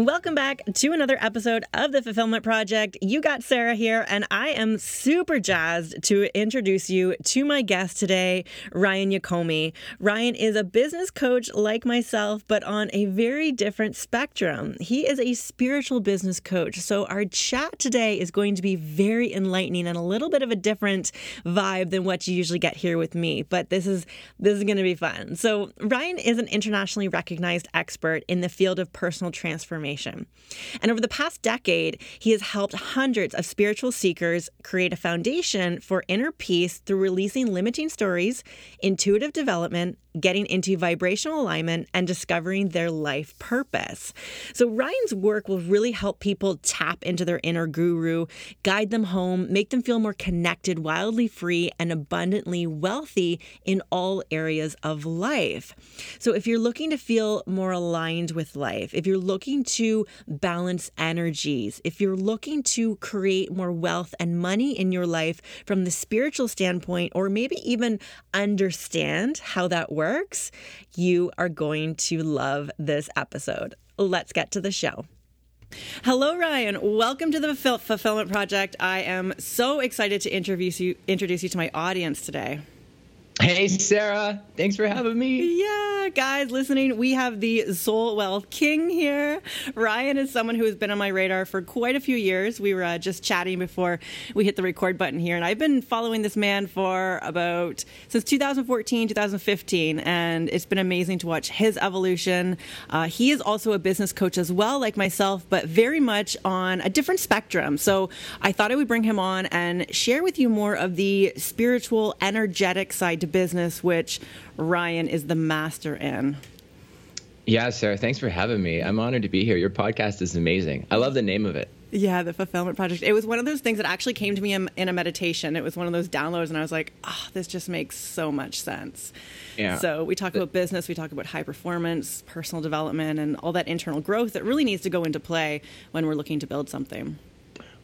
Welcome back to another episode of the Fulfillment Project. You got Sarah here, and I am super jazzed to introduce you to my guest today, Ryan Yocome. Ryan is a business coach like myself, but on a very different spectrum. He is a spiritual business coach. So, our chat today is going to be very enlightening and a little bit of a different vibe than what you usually get here with me. But this is this is going to be fun. So, Ryan is an internationally recognized expert in the field of personal transformation transformation. And over the past decade, he has helped hundreds of spiritual seekers create a foundation for inner peace through releasing limiting stories, intuitive development, getting into vibrational alignment and discovering their life purpose. So, Ryan's work will really help people tap into their inner guru, guide them home, make them feel more connected, wildly free, and abundantly wealthy in all areas of life. So, if you're looking to feel more aligned with life, if you're looking to balance energies, if you're looking to create more wealth and money in your life from the spiritual standpoint, or maybe even understand how that works you are going to love this episode. Let's get to the show. Hello, Ryan. Welcome to the Fulfillment Project. I am so excited to introduce you introduce you to my audience today. Hey, Sarah. Thanks for having me. Yeah, guys, listening, we have the Soul Wealth King here. Ryan is someone who has been on my radar for quite a few years. We were uh, just chatting before we hit the record button here, and I've been following this man for about since 2014, 2015, and it's been amazing to watch his evolution. Uh, he is also a business coach as well, like myself, but very much on a different spectrum. So I thought I would bring him on and share with you more of the spiritual, energetic side to business, which Ryan is the master in. Yeah, Sarah, thanks for having me. I'm honored to be here. Your podcast is amazing. I love the name of it. Yeah, the fulfillment project. It was one of those things that actually came to me in, in, a meditation. It was one of those downloads, and I was like, oh, this just makes so much sense. Yeah. So we talk about business, we talk about high performance, personal development, and all that internal growth that really needs to go into play when we're looking to build something.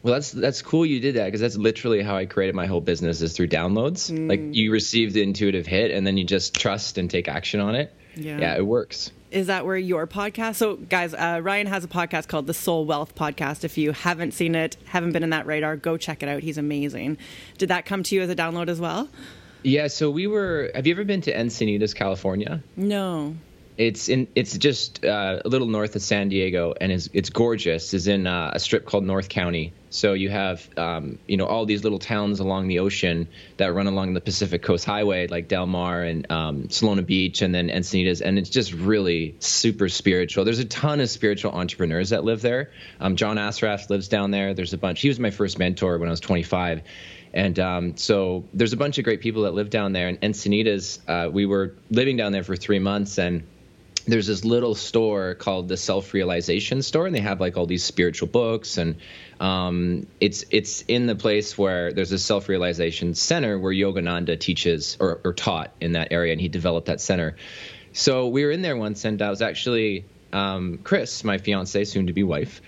Well, that's that's cool you did that because that's literally how I created my whole business is through downloads. Mm. Like you receive the intuitive hit and then you just trust and take action on it. Yeah, yeah it works. Is that where your podcast? So, guys, uh, Ryan has a podcast called the Soul Wealth Podcast. If you haven't seen it, haven't been in that radar, go check it out. He's amazing. Did that come to you as a download as well? Yeah. So we were. Have you ever been to Encinitas, California? No. It's in. It's just uh, a little north of San Diego, and it's it's gorgeous. Is in uh, a strip called North County. So you have, um, you know, all these little towns along the ocean that run along the Pacific Coast Highway, like Del Mar and um, Solana Beach, and then Encinitas, and it's just really super spiritual. There's a ton of spiritual entrepreneurs that live there. Um, John Assaraf lives down there. There's a bunch. He was my first mentor when I was 25. And um, so there's a bunch of great people that live down there. And Encinitas, uh, we were living down there for three months, and there's this little store called the Self Realization Store, and they have like all these spiritual books, and um, it's it's in the place where there's a Self Realization Center where Yogananda teaches or, or, taught in that area, and he developed that center. So we were in there once, and I was actually um, Chris, my fiance, soon to be wife.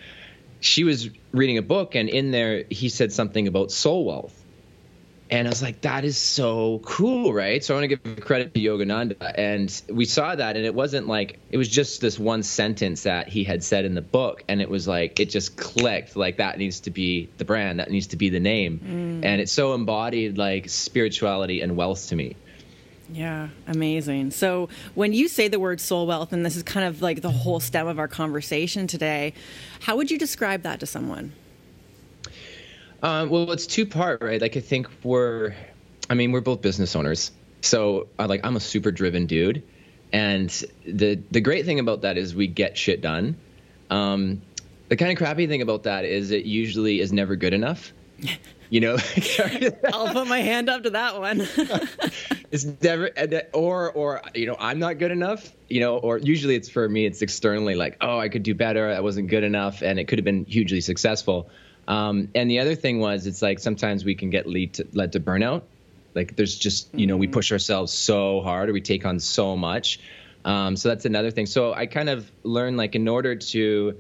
She was reading a book, and in there he said something about soul wealth and I was like, that is so cool, right? So I want to give credit to Yogananda. And we saw that, and it wasn't like, it was just this one sentence that he had said in the book. And it was like, it just clicked like that needs to be the brand, that needs to be the name. Mm. And it so embodied like spirituality and wealth to me. Yeah, amazing. So when you say the word soul wealth, and this is kind of like the whole stem of our conversation today, how would you describe that to someone? Um, well, it's two part, right? Like I think we're, I mean, we're both business owners, so I like I'm a super driven dude, and the the great thing about that is we get shit done. Um, the kind of crappy thing about that is it usually is never good enough. You know, I'll put my hand up to that one. it's never or or you know I'm not good enough. You know, or usually it's for me. It's externally like, oh, I could do better. I wasn't good enough, and it could have been hugely successful. Um, and the other thing was, it's like sometimes we can get lead to, led to burnout. Like there's just you know we mm-hmm. push ourselves so hard or we take on so much. Um, so that's another thing. So I kind of learned like in order to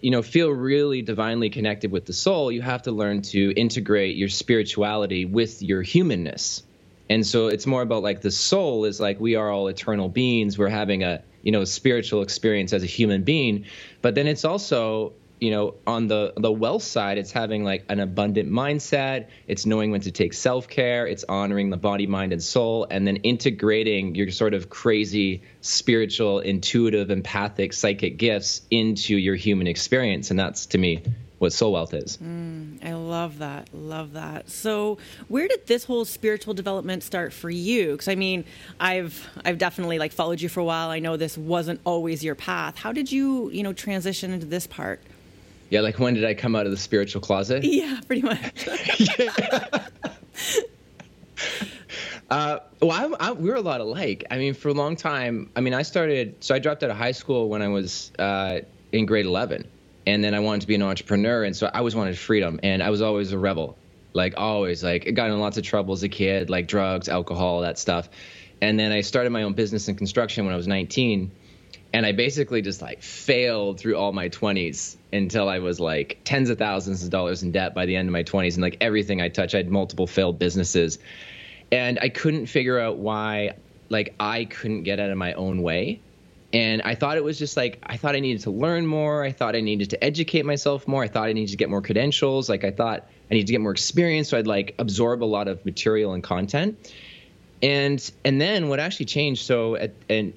you know feel really divinely connected with the soul you have to learn to integrate your spirituality with your humanness and so it's more about like the soul is like we are all eternal beings we're having a you know spiritual experience as a human being but then it's also you know on the the wealth side it's having like an abundant mindset. It's knowing when to take self-care. It's honoring the body mind and soul and then integrating your sort of crazy spiritual intuitive empathic psychic gifts into your human experience and that's to me what soul wealth is. Mm, i love that love that. So where did this whole spiritual development start for you? Because i mean i've i've definitely like followed you for a while. I know this wasn't always your path. How did you you know transition into this part yeah, like when did I come out of the spiritual closet? Yeah, pretty much. uh, well, I, I, we were a lot alike. I mean, for a long time, I mean, I started, so I dropped out of high school when I was uh, in grade 11. And then I wanted to be an entrepreneur. And so I always wanted freedom. And I was always a rebel, like always. Like, I got in lots of trouble as a kid, like drugs, alcohol, that stuff. And then I started my own business in construction when I was 19 and I basically just like failed through all my 20s until I was like tens of thousands of dollars in debt by the end of my 20s and like everything I touched I had multiple failed businesses. And I couldn't figure out why like I couldn't get out of my own way. And I thought it was just like I thought I needed to learn more. I thought I needed to educate myself more. I thought I needed to get more credentials. Like I thought I needed to get more experience. So I'd like absorb a lot of material and content. And and then what actually changed so at and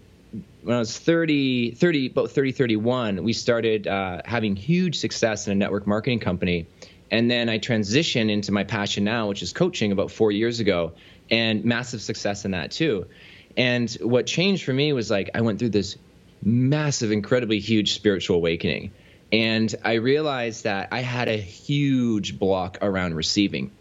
when I was 30, 30 about 30, 31, we started uh, having huge success in a network marketing company. And then I transitioned into my passion now, which is coaching about four years ago, and massive success in that too. And what changed for me was like I went through this massive, incredibly huge spiritual awakening. And I realized that I had a huge block around receiving.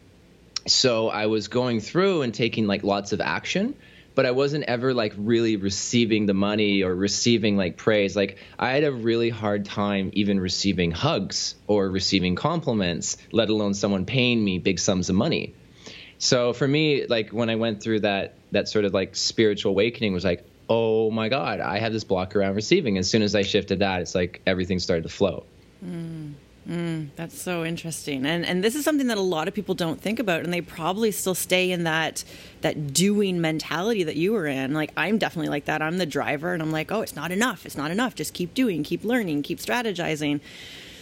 So I was going through and taking like lots of action but I wasn't ever like really receiving the money or receiving like praise. Like I had a really hard time even receiving hugs or receiving compliments, let alone someone paying me big sums of money. So for me, like when I went through that that sort of like spiritual awakening was like, oh my God, I have this block around receiving. As soon as I shifted that, it's like everything started to flow. Mm. Mm, that's so interesting, and and this is something that a lot of people don't think about, and they probably still stay in that that doing mentality that you were in. Like I'm definitely like that. I'm the driver, and I'm like, oh, it's not enough. It's not enough. Just keep doing, keep learning, keep strategizing.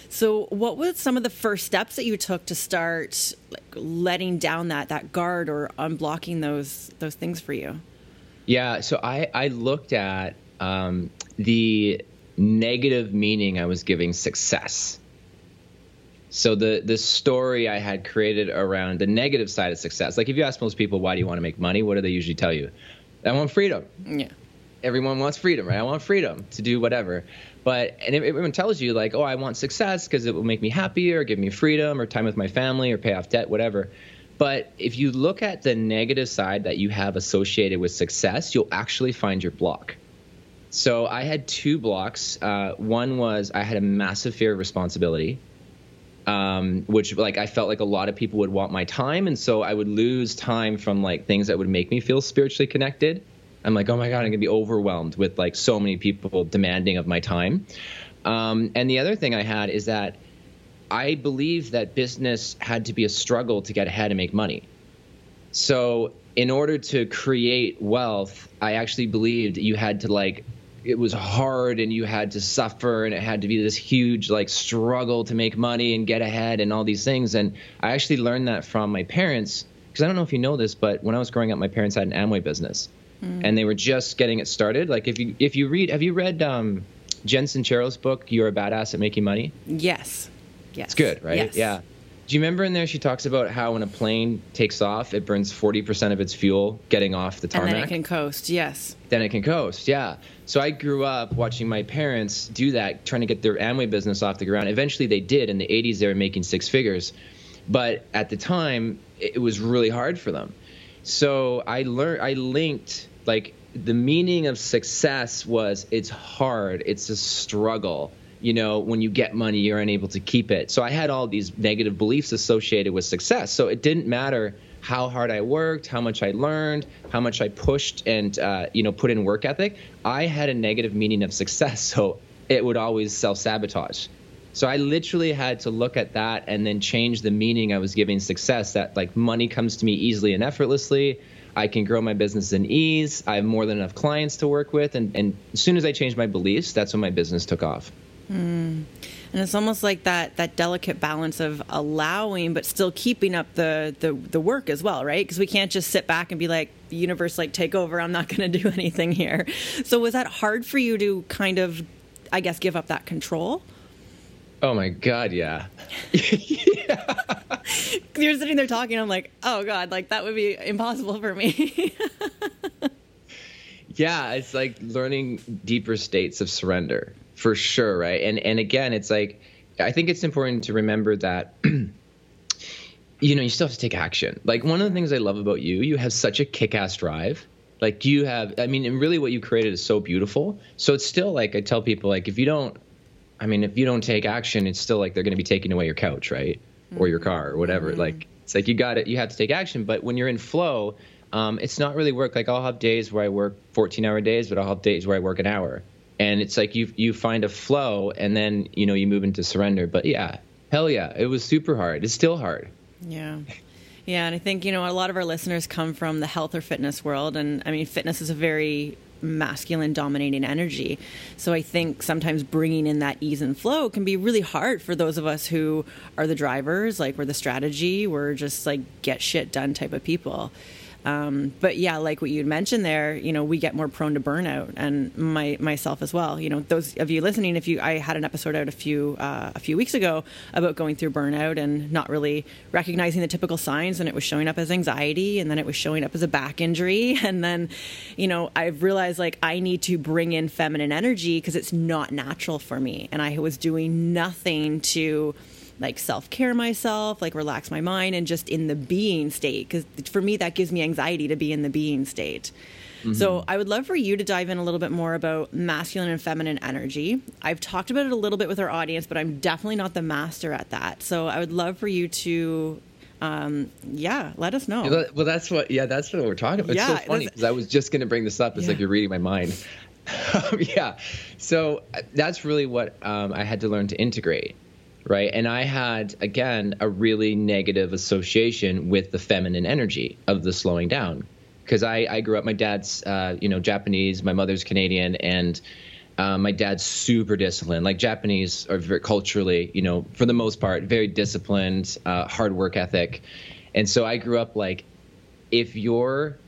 So, what were some of the first steps that you took to start like letting down that that guard or unblocking those those things for you? Yeah, so I I looked at um, the negative meaning I was giving success so the the story I had created around the negative side of success, like if you ask most people why do you want to make money, what do they usually tell you? I want freedom. Yeah. Everyone wants freedom, right? I want freedom to do whatever. But and everyone tells you like, oh, I want success because it will make me happier, give me freedom, or time with my family, or pay off debt, whatever. But if you look at the negative side that you have associated with success, you'll actually find your block. So I had two blocks. Uh, one was I had a massive fear of responsibility um, which like I felt like a lot of people would want my time, and so I would lose time from like things that would make me feel spiritually connected. I'm like, oh my god, I'm gonna be overwhelmed with like so many people demanding of my time. Um, and the other thing I had is that I believe that business had to be a struggle to get ahead and make money. So in order to create wealth, I actually believed you had to like it was hard and you had to suffer and it had to be this huge like struggle to make money and get ahead and all these things. And i actually learned that from my parents because i don't know if you know this but when i was growing up my parents had an amway business. Mm. and they were just getting it started. Like if you if you read have you read um, jen sincero's book you're a badass at making money? Yes. Yes. It's good right? Yes. yeah do you remember in there she talks about how when a plane takes off, it burns 40% of its fuel getting off the tarmac? And then it can coast, yes. Then it can coast, yeah. So I grew up watching my parents do that, trying to get their Amway business off the ground. Eventually they did. In the 80s, they were making six figures. but at the time it was really hard for them. So I learned I linked like the meaning of success was it's hard, it's a struggle. You know, when you get money, you're unable to keep it. So I had all these negative beliefs associated with success. So it didn't matter how hard I worked, how much I learned, how much I pushed and uh, you know put in work ethic. I had a negative meaning of success, so it would always self sabotage. So I literally had to look at that and then change the meaning I was giving success. That like money comes to me easily and effortlessly. I can grow my business in ease. I have more than enough clients to work with, and, and as soon as I changed my beliefs, that's when my business took off. Mm. And it's almost like that that delicate balance of allowing but still keeping up the the, the work as well, right? Because we can't just sit back and be like, the universe like take over, I'm not going to do anything here. So was that hard for you to kind of I guess give up that control? Oh my god, yeah. yeah. You're sitting there talking, I'm like, "Oh god, like that would be impossible for me." yeah, it's like learning deeper states of surrender for sure, right? And and again, it's like I think it's important to remember that you know, you still have to take action. Like one of the things I love about you, you have such a kick-ass drive. Like you have I mean, and really what you created is so beautiful. So it's still like I tell people like if you don't I mean, if you don't take action, it's still like they're going to be taking away your couch, right? Mm-hmm. Or your car or whatever. Mm-hmm. Like it's like you got it, you have to take action, but when you're in flow, um, it's not really work. Like I'll have days where I work 14 hour days, but I'll have days where I work an hour and it's like you you find a flow and then you know you move into surrender. But yeah hell yeah it was super hard. It's still hard. Yeah. Yeah and i think you know a lot of our listeners come from the health or fitness world. And i mean fitness is a very masculine dominating energy. So i think sometimes bringing in that ease and flow can be really hard for those of us who are the drivers like we're the strategy we're just like get shit done type of people um, but yeah, like what you'd mentioned there, you know, we get more prone to burnout, and my myself as well. You know, those of you listening, if you, I had an episode out a few uh, a few weeks ago about going through burnout and not really recognizing the typical signs, and it was showing up as anxiety, and then it was showing up as a back injury, and then, you know, I've realized like I need to bring in feminine energy because it's not natural for me, and I was doing nothing to like self care myself, like relax my mind, and just in the being state. Because for me, that gives me anxiety to be in the being state. Mm-hmm. So I would love for you to dive in a little bit more about masculine and feminine energy. I've talked about it a little bit with our audience, but I'm definitely not the master at that. So I would love for you to um, yeah, let us know. Well, that's what, yeah, that's what we're talking about. Yeah, it's so funny because I was just going to bring this up. It's yeah. like you're reading my mind. yeah. So that's really what um, I had to learn to integrate right? And I had, again, a really negative association with the feminine energy of the slowing down. Because I, I grew up, my dad's, uh, you know, Japanese, my mother's Canadian, and uh, my dad's super disciplined. Like Japanese are very culturally, you know, for the most part, very disciplined, uh, hard work ethic. And so I grew up like, if you're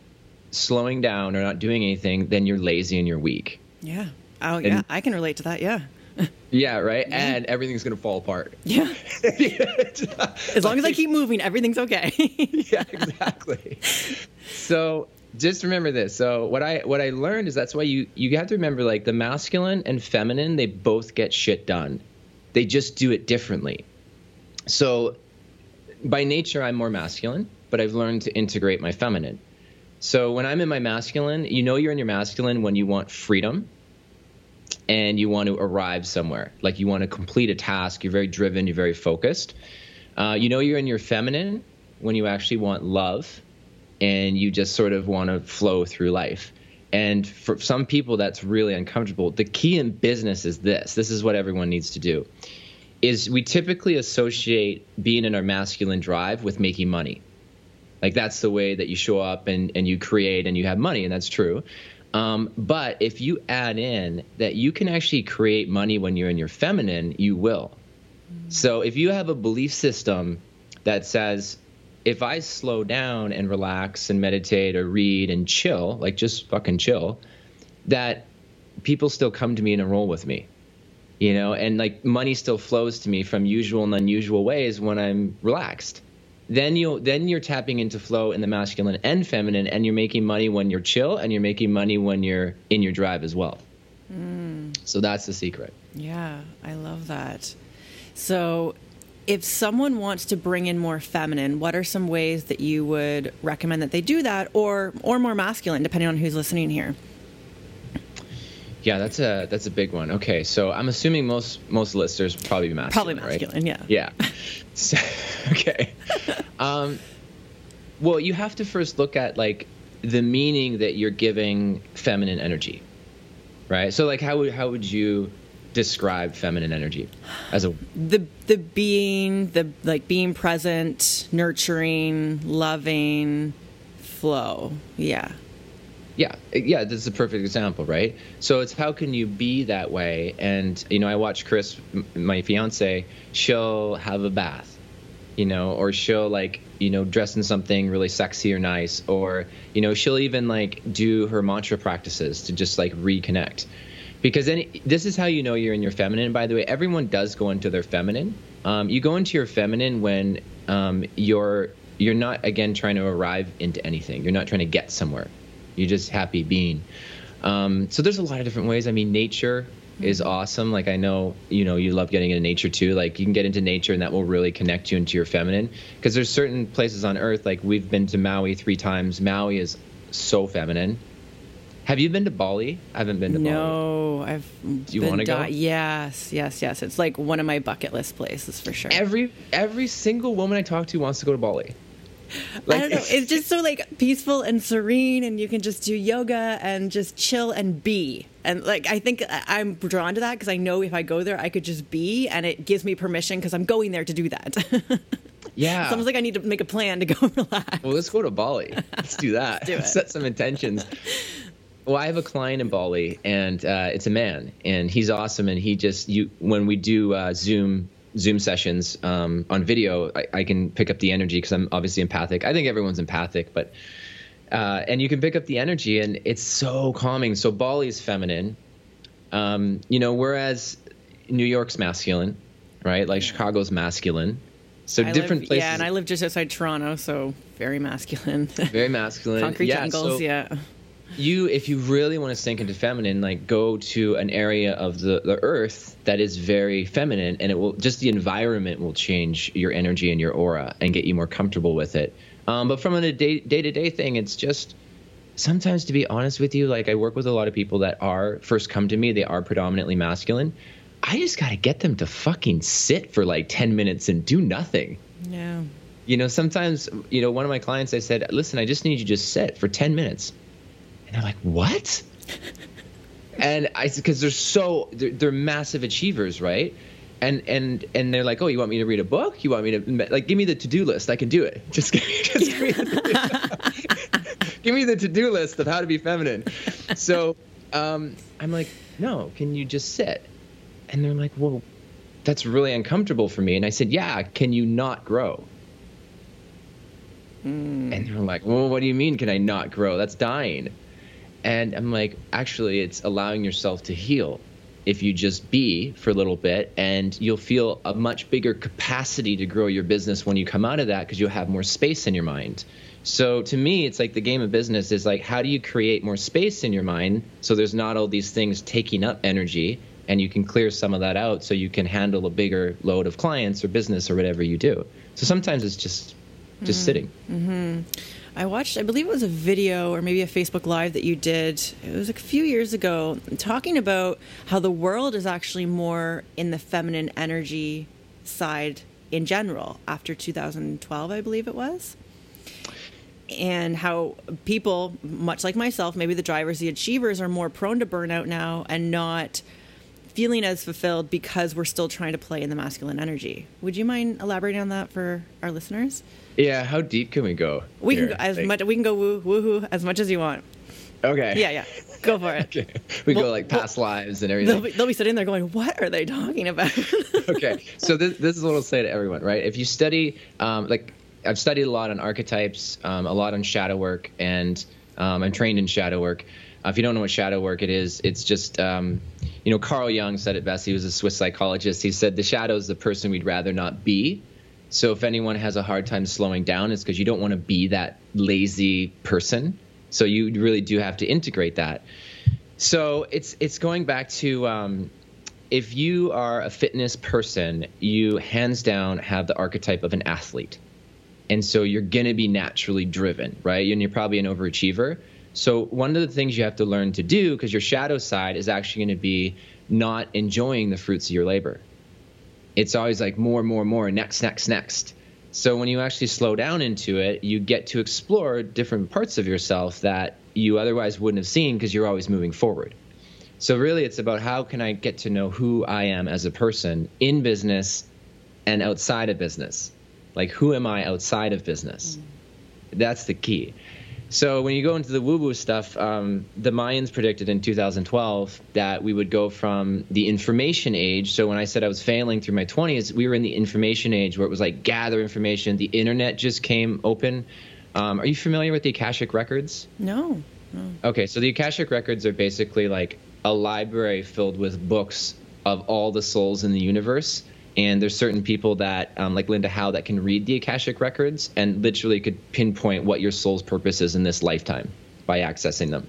slowing down or not doing anything, then you're lazy and you're weak. Yeah. Oh, yeah. And, I can relate to that. Yeah yeah, right. And everything's gonna fall apart. Yeah. as long as I keep moving, everything's okay. yeah, exactly. So just remember this. So what I what I learned is that's why you you have to remember like the masculine and feminine they both get shit done. They just do it differently. So by nature I'm more masculine, but I've learned to integrate my feminine. So when I'm in my masculine, you know you're in your masculine when you want freedom and you want to arrive somewhere. Like you want to complete a task. You're very driven. You're very focused. Uh, you know you're in your feminine when you actually want love, and you just sort of want to flow through life. And for some people, that's really uncomfortable. The key in business is this. This is what everyone needs to do. Is we typically associate being in our masculine drive with making money. Like that's the way that you show up and, and you create and you have money, and that's true. Um, but if you add in that you can actually create money when you're in your feminine, you will. So if you have a belief system that says, if I slow down and relax and meditate or read and chill, like just fucking chill, that people still come to me and enroll with me. You know, and like money still flows to me from usual and unusual ways when I'm relaxed then you then you're tapping into flow in the masculine and feminine and you're making money when you're chill and you're making money when you're in your drive as well mm. so that's the secret yeah i love that so if someone wants to bring in more feminine, what are some ways that you would recommend that they do that, or or more masculine, depending on who's listening here? Yeah, that's a that's a big one. Okay, so I'm assuming most most listeners probably be masculine. Probably masculine, right? yeah. Yeah. So, okay. um, well, you have to first look at like the meaning that you're giving feminine energy, right? So, like, how would how would you describe feminine energy as a the the being the like being present, nurturing, loving, flow. Yeah. Yeah, yeah, this is a perfect example, right? So it's how can you be that way? And you know, I watch Chris, my fiance, she'll have a bath, you know, or she'll like, you know, dress in something really sexy or nice, or you know, she'll even like do her mantra practices to just like reconnect. Because then this is how you know you're in your feminine. By the way, everyone does go into their feminine. Um, you go into your feminine when um, you're you're not again trying to arrive into anything. You're not trying to get somewhere you're just happy being. Um, so there's a lot of different ways. I mean, nature is mm-hmm. awesome. Like I know, you know, you love getting into nature too. Like you can get into nature and that will really connect you into your feminine. Because there's certain places on earth, like we've been to Maui three times. Maui is so feminine. Have you been to Bali? I haven't been to no, Bali. No, I've. Do you want to go? Yes, yes, yes. It's like one of my bucket list places for sure. Every every single woman I talk to wants to go to Bali. Like, I don't know. It's just so like peaceful and serene, and you can just do yoga and just chill and be. And like I think I'm drawn to that because I know if I go there, I could just be, and it gives me permission because I'm going there to do that. Yeah. It's almost like I need to make a plan to go relax. Well, let's go to Bali. Let's do that. do Set some intentions. Well, I have a client in Bali, and uh, it's a man, and he's awesome. And he just you when we do uh, Zoom Zoom sessions um, on video, I, I, can pick up the energy because I'm obviously empathic. I think everyone's empathic, but uh, and you can pick up the energy, and it's so calming. So Bali is feminine, um, you know, whereas New York's masculine, right? Like Chicago's masculine. So I different live, places. Yeah, and I live just outside Toronto, so very masculine. Very masculine. Concrete yeah, jungles, so, yeah you if you really want to sink into feminine like go to an area of the, the earth that is very feminine and it will just the environment will change your energy and your aura and get you more comfortable with it. Um, but from a day, day-to-day thing it's just sometimes to be honest with you like i work with a lot of people that are first come to me they are predominantly masculine. I just got to get them to fucking sit for like 10 minutes and do nothing. Yeah. You know sometimes you know one of my clients i said listen i just need you to just sit for 10 minutes and they're like, what? and I because they're so they're, they're, massive achievers, right? And and and they're like, oh, you want me to read a book? You want me to like give me the to do list? I can do it. Just give me, just give me, the, give me the to do list of how to be feminine. So um, I'm like, no, can you just sit? And they're like, well, that's really uncomfortable for me. And I said, yeah, can you not grow? Mm. And they're like, well, what do you mean? Can I not grow? That's dying. And I'm like, actually, it's allowing yourself to heal if you just be for a little bit and you'll feel a much bigger capacity to grow your business when you come out of that because you'll have more space in your mind. So to me, it's like the game of business is like, how do you create more space in your mind so there's not all these things taking up energy and you can clear some of that out so you can handle a bigger load of clients or business or whatever you do. So sometimes it's just just mm-hmm. sitting. Mm-hmm. I watched, I believe it was a video or maybe a Facebook Live that you did. It was a few years ago, talking about how the world is actually more in the feminine energy side in general after 2012, I believe it was. And how people, much like myself, maybe the drivers, the achievers, are more prone to burnout now and not feeling as fulfilled because we're still trying to play in the masculine energy. Would you mind elaborating on that for our listeners? Yeah, how deep can we go? We here? can go as like, much. We can go woo woohoo as much as you want. Okay. Yeah, yeah. Go for it. okay. We well, go like past well, lives and everything. They'll be, they'll be, sitting there going, "What are they talking about?" okay. So this this is what I'll say to everyone, right? If you study, um, like I've studied a lot on archetypes, um, a lot on shadow work, and um, I'm trained in shadow work. Uh, if you don't know what shadow work it is, it's just, um, you know, Carl Jung said it best. He was a Swiss psychologist. He said the shadow is the person we'd rather not be. So if anyone has a hard time slowing down, it's because you don't want to be that lazy person. So you really do have to integrate that. So it's it's going back to um, if you are a fitness person, you hands down have the archetype of an athlete. And so you're to be naturally driven, right? And you're probably an overachiever. So one of the things you have to learn to do, because your shadow side is actually going to be not enjoying the fruits of your labor. It's always like more, more, more, next, next, next. So when you actually slow down into it, you get to explore different parts of yourself that you otherwise wouldn't have seen because you're always moving forward. So really it's about how can I get to know who I am as a person in business and outside of business. Like who am I outside of business? Mm. That's the key. So when you go into the woo-woo stuff, um, the Mayans predicted in 2012 that we would go from the information age. So when I said I was failing through my 20s, we were in the information age where it was like gather information. The internet just came open. Um, are you familiar with the Akashic records? No, no. Okay, so the Akashic records are basically like a library filled with books of all the souls in the universe and there's certain people that um, like linda howe that can read the akashic records and literally could pinpoint what your soul's purpose is in this lifetime by accessing them.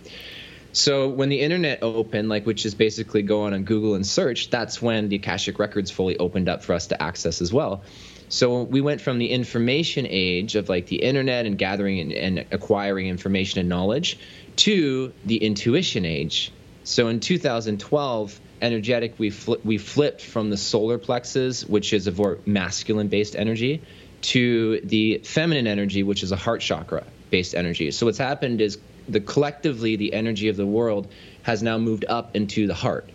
So when the internet opened like which is basically go on on google and search that's when the akashic records fully opened up for us to access as well. So we went from the information age of like the internet and gathering and, and acquiring information and knowledge to the intuition age. So in 2012 energetic, we fl- we flipped from the solar plexus, which is a more masculine based energy, to the feminine energy, which is a heart chakra based energy. So what's happened is the collectively the energy of the world has now moved up into the heart.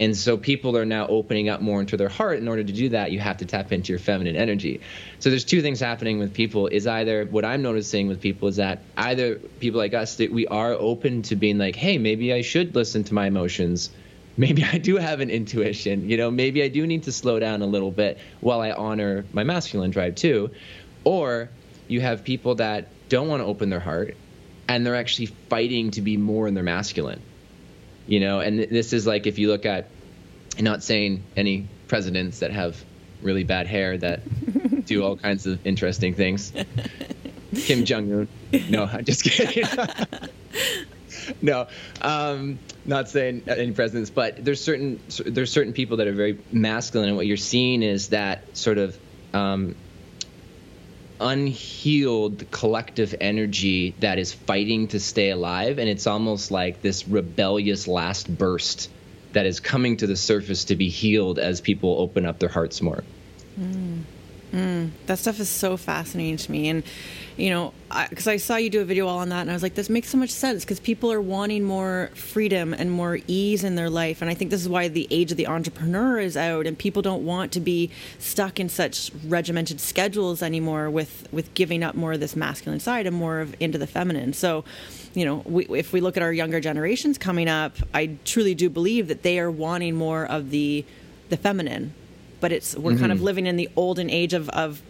And so people are now opening up more into their heart. In order to do that, you have to tap into your feminine energy. So there's two things happening with people. Is either what I'm noticing with people is that either people like us that we are open to being like, hey, maybe I should listen to my emotions maybe I do have an intuition. You know, maybe I do need to slow down a little bit while I honor my masculine drive too. Or you have people that don't want to open their heart and they're actually fighting to be more in their masculine. You know, and this is like if you look at, I'm not saying any presidents that have really bad hair that do all kinds of interesting things. Kim Jong Un. No, I'm just kidding. no, um, not saying any presidents, but there's certain there's certain people that are very masculine, and what you're seeing is that sort of um, unhealed collective energy that is fighting to stay alive, and it's almost like this rebellious last burst that is coming to the surface to be healed as people open up their hearts more. Mm. Mm, that stuff is so fascinating to me. And, you know, because I, I, saw you do a video all on that, and I was like, this makes so much sense because people are wanting more freedom and more ease in their life. And I think this is why the age of the entrepreneur is out, and people don't want to be stuck in such regimented schedules anymore with, with giving up more of this masculine side and more of into the feminine. So, you know, we, if we look at our younger generations coming up, I truly do believe that they are wanting more of the the feminine but it's we're mm-hmm. kind of mm-hmm. living in the olden age of, of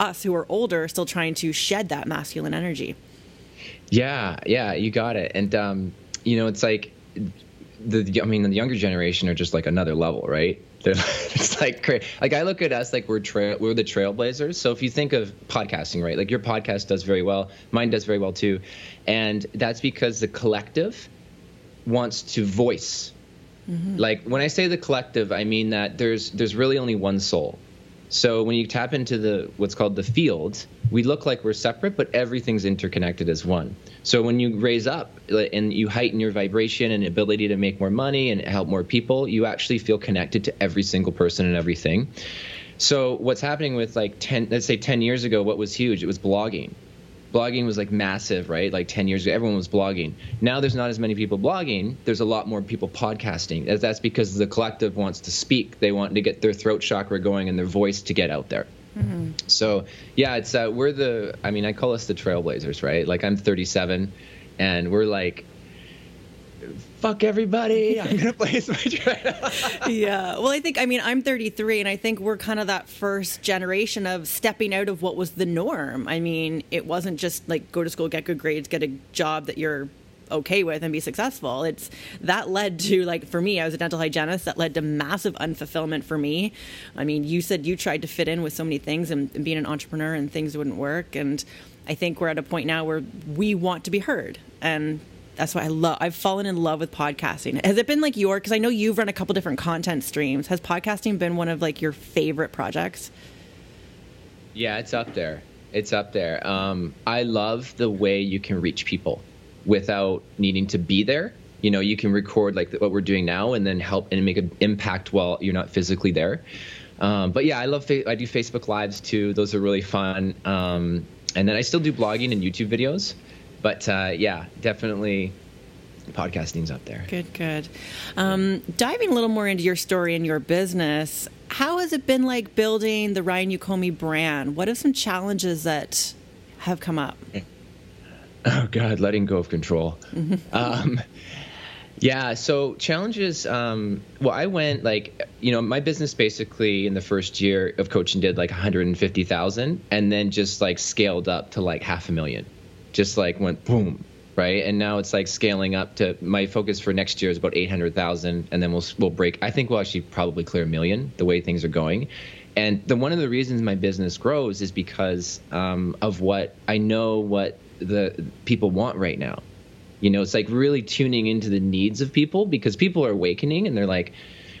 us who are older still trying to shed that masculine energy yeah yeah you got it and um, you know it's like the i mean the younger generation are just like another level right They're, it's like crazy. like i look at us like we're trail we're the trailblazers so if you think of podcasting right like your podcast does very well mine does very well too and that's because the collective wants to voice Mm-hmm. Like when I say the collective, I mean that there's there's really only one soul. So when you tap into the what's called the field, we look like we're separate, but everything's interconnected as one. So when you raise up and you heighten your vibration and ability to make more money and help more people, you actually feel connected to every single person and everything. So what's happening with like 10 let's say 10 years ago what was huge? It was blogging blogging was like massive, right? Like 10 years ago, everyone was blogging. Now there's not as many people blogging. There's a lot more people podcasting. That's because the collective wants to speak. They want to get their throat chakra going and their voice to get out there. Mm-hmm. So yeah, it's uh, we're the. I mean, I call us the trailblazers, right? Like I'm 37, and we're like fuck everybody. I'm gonna play Switch yeah. Well, I think I mean I'm 33, and I think we're kind of that first generation of stepping out of what was the norm. I mean, it wasn't just like go to school, get good grades, get a job that you're okay with and be successful. It's that led to like for me, I was a dental hygienist. That led to massive unfulfillment for me. I mean, you said you tried to fit in with so many things and, and being an entrepreneur and things wouldn't work. And I think we're at a point now where we want to be heard and that's why I love. I've fallen in love with podcasting. Has it been like your? Because I know you've run a couple different content streams. Has podcasting been one of like your favorite projects? Yeah, it's up there. It's up there. Um, I love the way you can reach people without needing to be there. You know, you can record like what we're doing now, and then help and make an impact while you're not physically there. Um, but yeah, I love. I do Facebook lives too. Those are really fun. Um, and then I still do blogging and YouTube videos. But uh, yeah, definitely podcasting's up there. Good, good. Um, diving a little more into your story and your business, how has it been like building the Ryan Yocome brand? What are some challenges that have come up? Oh God, letting go of control. um, yeah, so challenges. Um, well, I went like you know my business basically in the first year of coaching did like 150,000, and then just like scaled up to like half a million, just like went boom, right? And now it's like scaling up to my focus for next year is about 800,000, and then we'll we'll break. I think we'll actually probably clear a million the way things are going. And the one of the reasons my business grows is because um, of what I know what the people want right now. You know, it's like really tuning into the needs of people because people are awakening and they're like,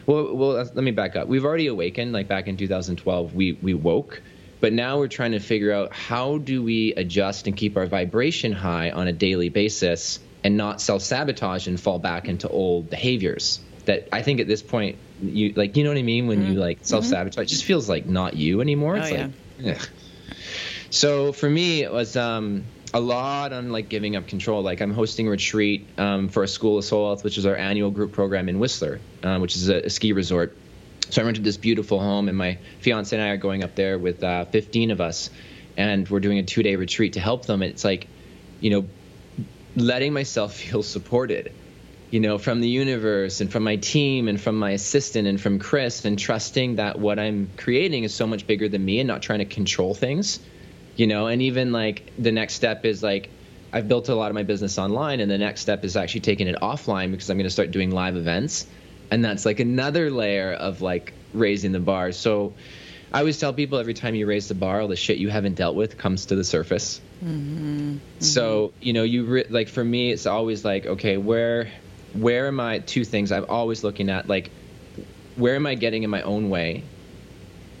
well, well, let me back up. We've already awakened. Like back in 2012, we we woke, but now we're trying to figure out how do we adjust and keep our vibration high on a daily basis and not self sabotage and fall back into old behaviors. That I think at this point, you like, you know what I mean? When mm-hmm. you like self sabotage, it just feels like not you anymore. It's oh, like, yeah. Ugh. so for me, it was um, a lot on like giving up control. Like I'm hosting a retreat um, for a school of soul health, which is our annual group program in Whistler, uh, which is a, a, ski resort. So I rented this beautiful home, and my fiance and I are going up there with uh, 15 of us, and we're doing a two-day retreat to help them. And it's like, you know, letting myself feel supported, you know, from the universe and from my team and from my assistant and from Chris, and trusting that what I'm creating is so much bigger than me, and not trying to control things you know and even like the next step is like i've built a lot of my business online and the next step is actually taking it offline because i'm going to start doing live events and that's like another layer of like raising the bar so i always tell people every time you raise the bar all the shit you haven't dealt with comes to the surface mm-hmm. Mm-hmm. so you know you re- like for me it's always like okay where where am i two things i'm always looking at like where am i getting in my own way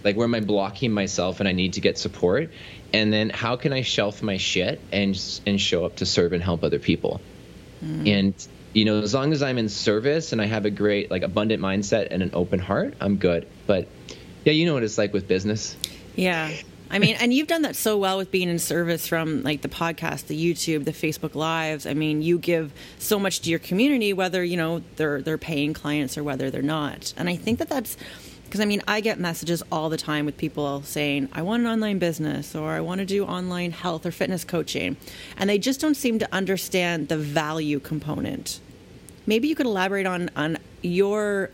like where am i blocking myself and i need to get support and then how can I shelf my shit and and show up to serve and help other people? Mm. And you know, as long as I'm in service and I have a great like abundant mindset and an open heart, I'm good. But yeah, you know what it's like with business. Yeah. I mean, and you've done that so well with being in service from like the podcast, the YouTube, the Facebook lives. I mean, you give so much to your community, whether you know they're they're paying clients or whether they're not. And I think that that's because I mean, I get messages all the time with people saying, I want an online business or I want to do online health or fitness coaching. And they just don't seem to understand the value component. Maybe you could elaborate on, on your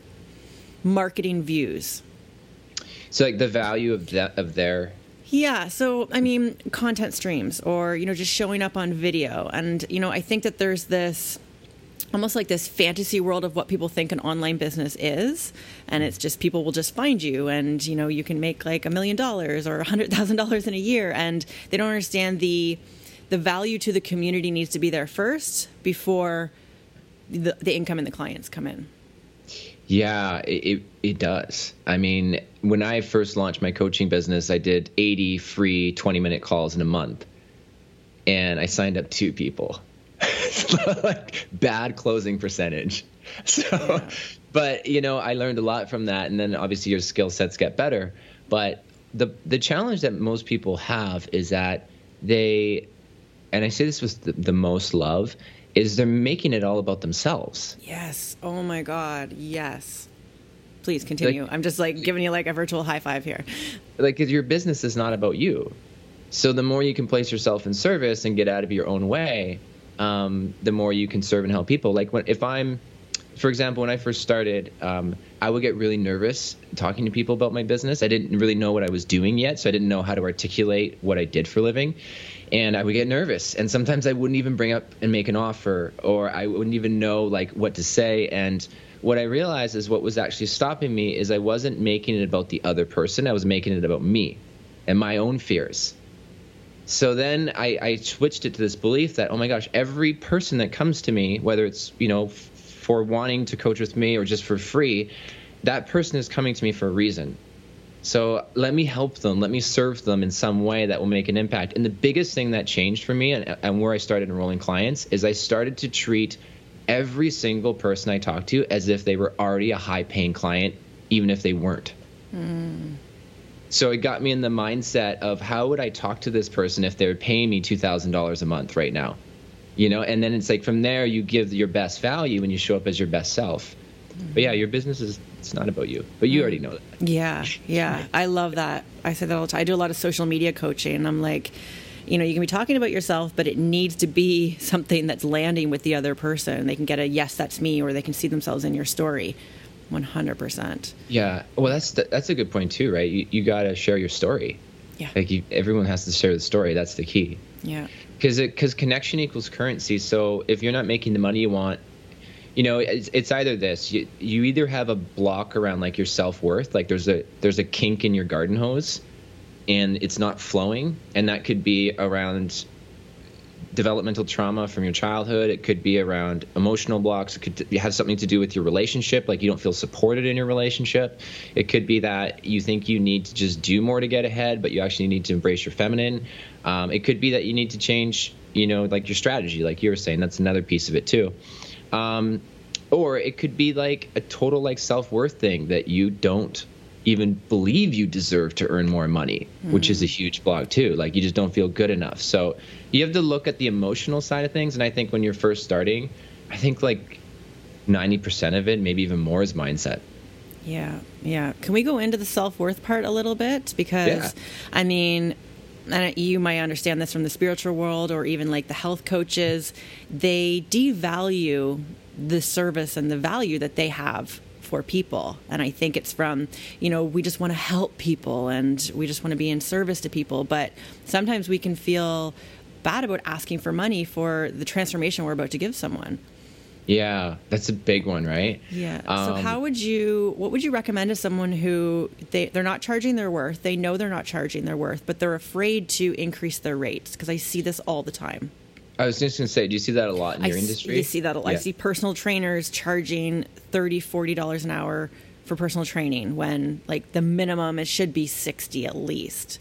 marketing views. So, like the value of that, of their yeah, so I mean, content streams or, you know, just showing up on video. And, you know, I think that there's this almost like this fantasy world of what people think an online business is and it's just people will just find you and you know you can make like a million dollars or a hundred thousand dollars in a year and they don't understand the the value to the community needs to be there first before the, the income and the clients come in yeah it, it does i mean when i first launched my coaching business i did 80 free 20 minute calls in a month and i signed up two people like bad closing percentage. So, yeah. but you know, I learned a lot from that, and then obviously your skill sets get better. But the the challenge that most people have is that they, and I say this with the, the most love, is they're making it all about themselves. Yes. Oh my God. Yes. Please continue. Like, I'm just like giving you like a virtual high five here. Like your business is not about you. So the more you can place yourself in service and get out of your own way, um, the more you can serve and help people. Like when if I'm, for example, when I first started, um, I would get really nervous talking to people about my business. I didn't really know what I was doing yet, so I didn't know how to articulate what I did for a living. And I would get nervous, and sometimes I wouldn't even bring up and make an offer, or I wouldn't even know like what to say. And what I realized is what was actually stopping me is I wasn't making it about the other person. I was making it about me and my own fears So then I, I switched it to this belief that, oh my gosh, every person that comes to me, whether it's, you know, f- for wanting to coach with me or just for free, that person is coming to me for a reason. So let me help them, let me serve them in some way that will make an impact. And the biggest thing that changed for me and, and where I started enrolling clients is I started to treat every single person I talked to as if they were already a high paying client, even if they weren't. Mm. So it got me in the mindset of how would I talk to this person if they're paying me $2,000 a month right now? You know, and then it's like from there you give your best value and you show up as your best self. But yeah, your business is it's not about you. But you already know that. Yeah, yeah. I love that. I say that all the time. I do a lot of social media coaching and I'm like, you know, you can be talking about yourself, but it needs to be something that's landing with the other person. They can get a yes, that's me, or they can see themselves in your story. 100%. Yeah. Well, that's the, that's a good point too, right? You, you got to share your story. Yeah. Like you, everyone has to share the story. That's the key. Yeah. Because because connection equals currency. So if you're not making the money you want, you know, it's, it's either this. You, you either have a block around like your self worth, like there's a there's a kink in your garden hose, and it's not flowing, and that could be around developmental trauma from your childhood. It could be around emotional blocks. It could have something to do with your relationship, like you don't feel supported in your relationship. It could be that you think you need to just do more to get ahead, but you actually need to embrace your feminine. Um, it could be that you need to change, you know, like your strategy, like you were saying. That's another piece of it too. Um, or it could be like a total like self worth thing that you don't even believe you deserve to earn more money, mm. which is a hmm. huge block too. Like you just don't feel good enough. So you have to look at the emotional side of things. And I think when you're first starting, I think like 90% of it, maybe even more, is mindset. Yeah, yeah. Can we go into the self worth part a little bit? Because, yeah. I mean, and you might understand this from the spiritual world or even like the health coaches, they devalue the service and the value that they have for people. And I think it's from, you know, we just want to help people and we just want to be in service to people. But sometimes we can feel bad about asking for money for the transformation we're about to give someone. Yeah, that's a big one, right? Yeah. Um, so how would you what would you recommend to someone who they they're not charging their worth. They know they're not charging their worth, but they're afraid to increase their rates because I see this all the time. I was just going to say, do you see that a lot in your I industry? See, you see that a lot. Yeah. I see personal trainers charging 30 $40 an hour for personal training when like the minimum it should be 60 at least.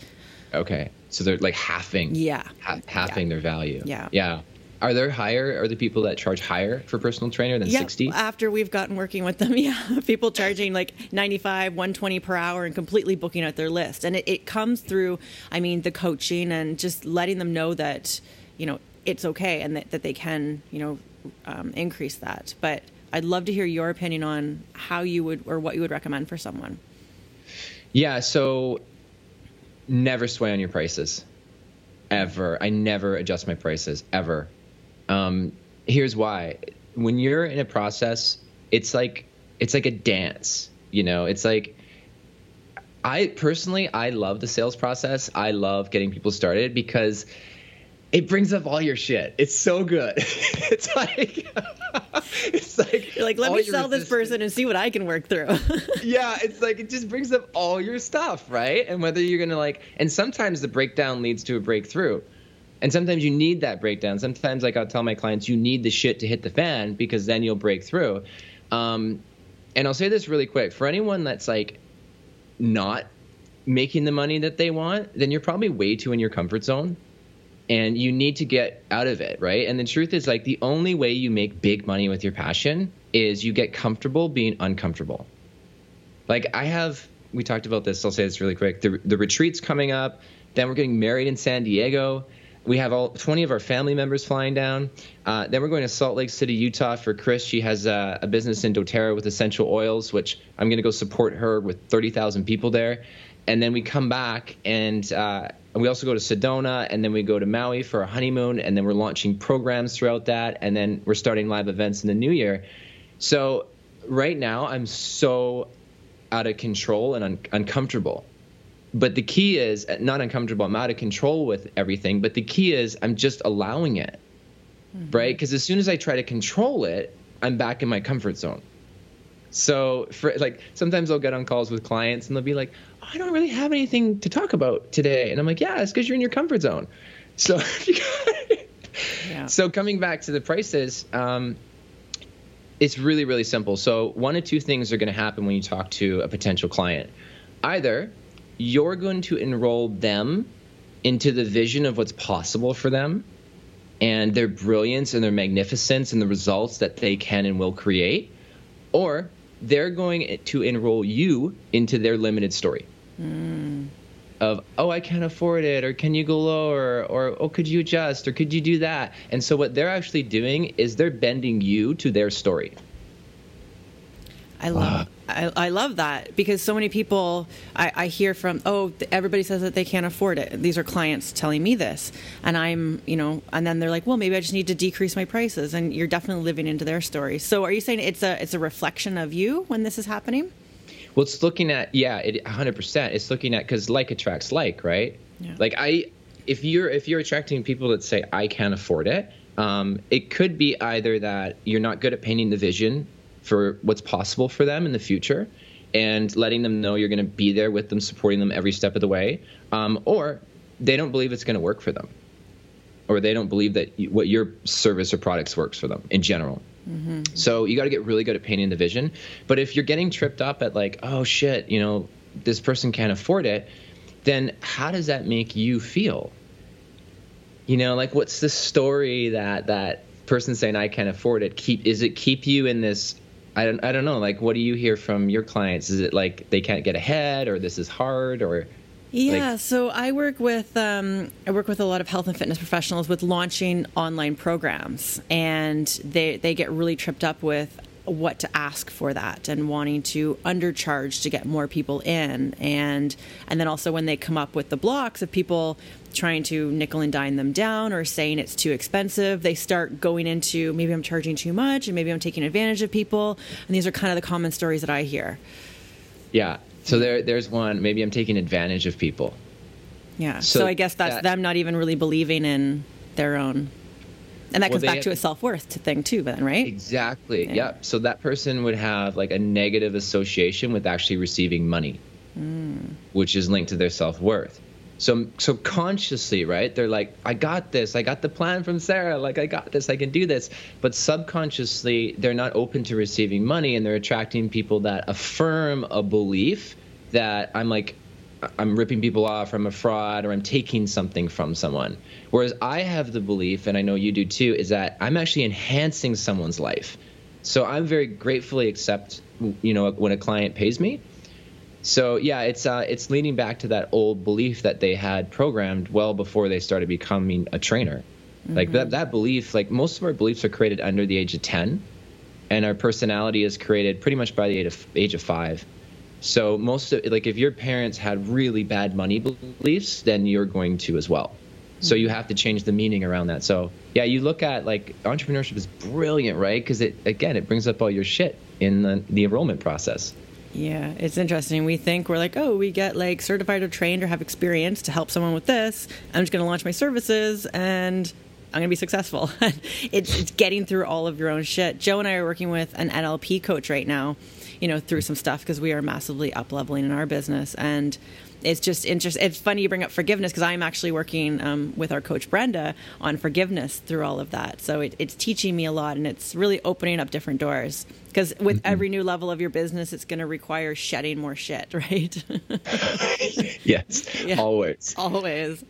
Okay. So they're like halving. Yeah. Ha- halving yeah. their value. Yeah. Yeah. Are there higher? Are the people that charge higher for personal trainer than sixty? yeah, 60? After we've gotten working with them, yeah, people charging like 95, 120 per hour and completely booking out their list. And it, it comes through, I mean, the coaching and just letting them know that, you know, it's okay and that, that they can, you know, um, increase that. But I'd love to hear your opinion on how you would or what you would recommend for someone. Yeah, so never sway on your prices ever. I never adjust my prices ever. Um, here's why. When you're in a process, it's like it's like a dance. You know, it's like I personally I love the sales process. I love getting people started because it brings up all your shit. It's so good. it's like it's like You're like let me sell this person and see what I can work through. yeah, it's like it just brings up all your stuff, right? And whether you're gonna like, and sometimes the breakdown leads to a breakthrough, and sometimes you need that breakdown. Sometimes, like I'll tell my clients, you need the shit to hit the fan because then you'll break through. Um, and I'll say this really quick for anyone that's like not making the money that they want, then you're probably way too in your comfort zone and you need to get out of it, right? And the truth is, like, the only way you make big money with your passion is you get comfortable being uncomfortable. Like, I have, we talked about this, I'll say this really quick. The, the retreat's coming up, then we're getting married in San Diego. We have all 20 of our family members flying down. Uh, then we're going to Salt Lake City, Utah for Chris. She has a, a business in doTERRA with essential oils, which I'm going to go support her with 30,000 people there. And then we come back and uh, we also go to Sedona, and then we go to Maui for a honeymoon, and then we're launching programs throughout that, and then we're starting live events in the new year. So right now, I'm so out of control and un- uncomfortable. But the key is uh, not uncomfortable. I'm out of control with everything. But the key is I'm just allowing it, mm-hmm. right? Because as soon as I try to control it, I'm back in my comfort zone. So for like sometimes I'll get on calls with clients and they'll be like, oh, "I don't really have anything to talk about today," and I'm like, "Yeah, it's because you're in your comfort zone." So, yeah. so coming back to the prices, um, it's really really simple. So one of two things are going to happen when you talk to a potential client. Either you're going to enroll them into the vision of what's possible for them and their brilliance and their magnificence and the results that they can and will create, or they're going to enroll you into their limited story. Mm. Of, oh, I can't afford it, or can you go lower, or oh, could you adjust, or could you do that? And so, what they're actually doing is they're bending you to their story. I love I, I, love that because so many people I, I, hear from oh everybody says that they can't afford it. These are clients telling me this. And i'm you know and then they're like well maybe i just need to decrease my prices. And you're definitely living into their story. So are you saying it's a it's a reflection of you when this is happening? Well it's looking at yeah it 100% it's looking at because like attracts like right? Yeah. like i if you're if you're attracting people that say i can't afford it um, it could be either that you're not good at painting the vision for what's possible for them in the future and letting them know you're going to be there with them, supporting them every step of the way, um, or they don't believe it's going to work for them, or they don't believe that what your service or products works for them in general. Mm-hmm. So you got to get really good at painting the vision. But if you're getting tripped up at like, oh shit, you know, this person can't afford it, then how does that make you feel? You know, like what's the story that that person saying I can't afford it keep is it keep you in this I don't I don't know. Like, what do you hear from your clients? Is it like they can't get ahead, or this is hard, or yeah, like, so I work with um, I work with a lot of health and fitness professionals with launching online programs, and they they get really tripped up with what to ask for that and wanting to undercharge to get more people in and and then also when they come up with the blocks of people trying to nickel and dime them down or saying it's too expensive they start going into maybe i'm charging too much and maybe i'm taking advantage of people and these are kind of the common stories that i hear yeah so there there's one maybe i'm taking advantage of people yeah so, so i guess that's that, them not even really believing in their own and that well, comes back to a self worth thing too, then, right? Exactly. Yeah. Yep. So that person would have like a negative association with actually receiving money, mm. which is linked to their self worth. So so consciously, right? They're like, I got this. I got the plan from Sarah. Like I got this. I can do this. But subconsciously, they're not open to receiving money, and they're attracting people that affirm a belief that I'm like I'm ripping people off, I'm a fraud, or I'm taking something from someone. Whereas I have the belief, and I know you do too, is that I'm actually enhancing someone's life. So I'm very gratefully accept, you know, when a client pays me. So yeah, it's uh, it's leading back to that old belief that they had programmed well before they started becoming a trainer. Mm-hmm. Like that that belief, like most of our beliefs are created under the age of ten, and our personality is created pretty much by the age of age of five. So most of like if your parents had really bad money beliefs, then you're going to as well. So you have to change the meaning around that. So yeah, you look at like entrepreneurship is brilliant, right? Because it again it brings up all your shit in the, the enrollment process. Yeah, it's interesting. We think we're like, oh, we get like certified or trained or have experience to help someone with this. I'm just going to launch my services and I'm going to be successful. it's, it's getting through all of your own shit. Joe and I are working with an NLP coach right now you know, through some stuff because we are massively up leveling in our business. And it's just interesting. It's funny you bring up forgiveness because I'm actually working um, with our coach Brenda on forgiveness through all of that. So it, it's teaching me a lot and it's really opening up different doors. Because with mm-hmm. every new level of your business, it's going to require shedding more shit, right? yes, yeah. always, always.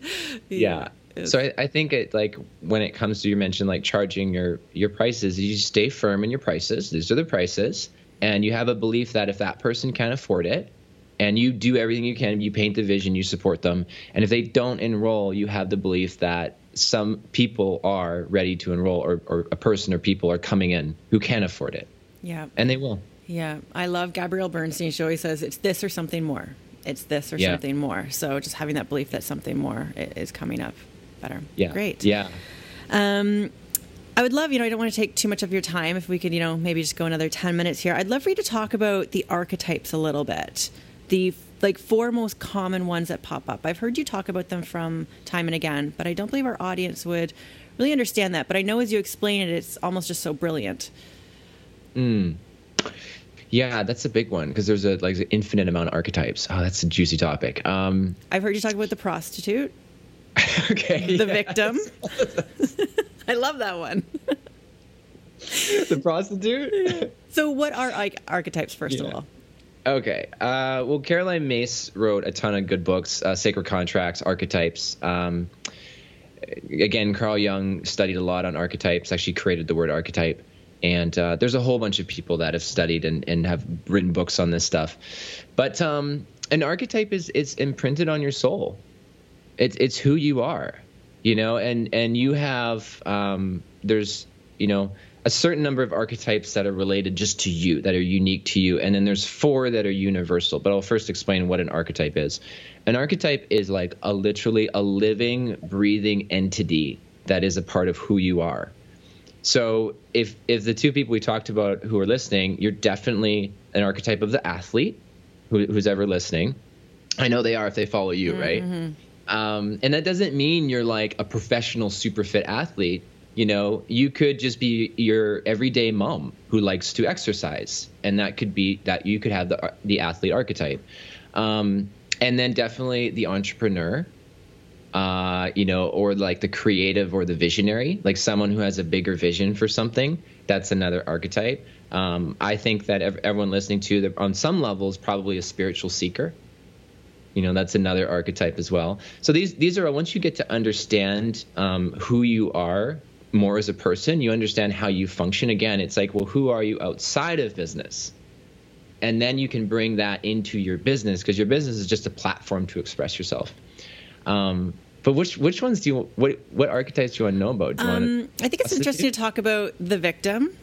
Yeah. yeah. So I, I, think it like when it comes to you mentioned like charging your your prices, you stay firm in your prices. These are the prices and you have a belief that if that person can't afford it and you do everything you can you paint the vision you support them. And if they don't enroll you have the belief that some people are ready to enroll or, or a person or people are coming in who can afford it. Yeah. And they will. Yeah. I love gabrielle bernstein she always says it's this or something more. It's this or yeah. something more. So just having that belief that something more is coming up better. Yeah. Great. Yeah. Um, I would love, you know, I don't want to take too much of your time. If we could, you know, maybe just go another 10 minutes here. I'd love for you to talk about the archetypes a little bit. The like four most common ones that pop up. I've heard you talk about them from time and again, but I don't believe our audience would really understand that. But I know as you explain it, it's almost just so brilliant. Mm. Yeah, that's a big one because there's a like an infinite amount of archetypes. Oh, that's a juicy topic. Um, I've heard you talk about the prostitute. okay. The victim. I love that one. the prostitute. So, what are like archetypes first Yeah. of all? Okay. Uh, well, Caroline Myss wrote a ton of good books, uh, Sacred Contracts, Archetypes. Um, again, Carl Jung studied a lot on archetypes, actually created the word archetype. And uh, there's a whole bunch of people that have studied and, and have written books on this stuff. But um, an archetype is it's imprinted on your soul. It's it's who you are, you know, and and you have um, there's you know a certain number of archetypes that are related just to you, that are unique to you, and then there's four that are universal. But I'll first explain what an archetype is. An archetype is like a literally a living, breathing entity that is a part of who you are. So if if the two people we talked about who are listening, you're definitely an archetype of the athlete who, who's ever listening. I know they are if they follow you, right? Um, and that doesn't mean you're like a professional super fit athlete. You know, you could just be your everyday mom who likes to exercise, and that could be that you could have the the athlete archetype. Um, and then definitely the entrepreneur, uh, you know, or like the creative or the visionary, like someone who has a bigger vision for something. That's another archetype. Um, I think that ev- everyone listening to the, on some level is probably a spiritual seeker. You know, that's another archetype as well. So these these are once you get to understand um, who you are more as a person, you understand how you function. Again, it's like, well, who are you outside of business? And then you can bring that into your business because your business is just a platform to express yourself. Um, but which which ones do you what what archetypes do you want to know about? Do you want Um, I think it's interesting to talk about the victim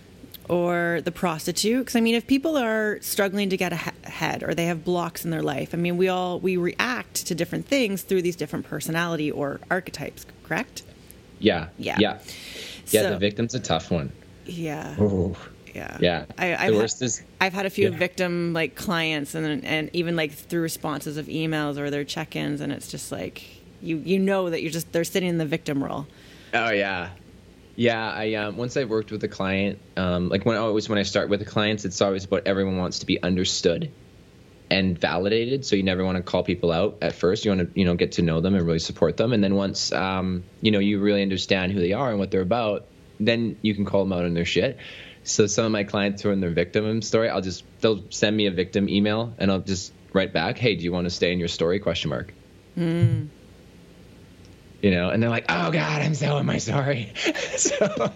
or the prostitute because I mean, if people are struggling to get ahead or they have blocks in their life, I mean, we all we react to different things through these different personality or archetypes. Correct? Yeah Yeah. yeah yeah. So- the victim's a tough one. Yeah. Oh Yeah. yeah. I, the I've, worst ha- is I've had a few yeah. victim like clients and and even like through responses of emails or their check-ins and it's just like you you know that you're just they're sitting in the victim role. Oh yeah, yeah. I um, once I've worked with a client, um, like when always when I start with the clients, it's always about everyone wants to be understood and validated. So you never want to call people out at first. You want to you know get to know them and really support them, and then once um, you know you really understand who they are and what they're about, then you can call them out on their shit. So some of my clients who are in their victim story, I'll just they'll send me a victim email and I'll just write back, "Hey, do you want to stay in your story?" Question mark you know and they're like oh god i'm so am i sorry so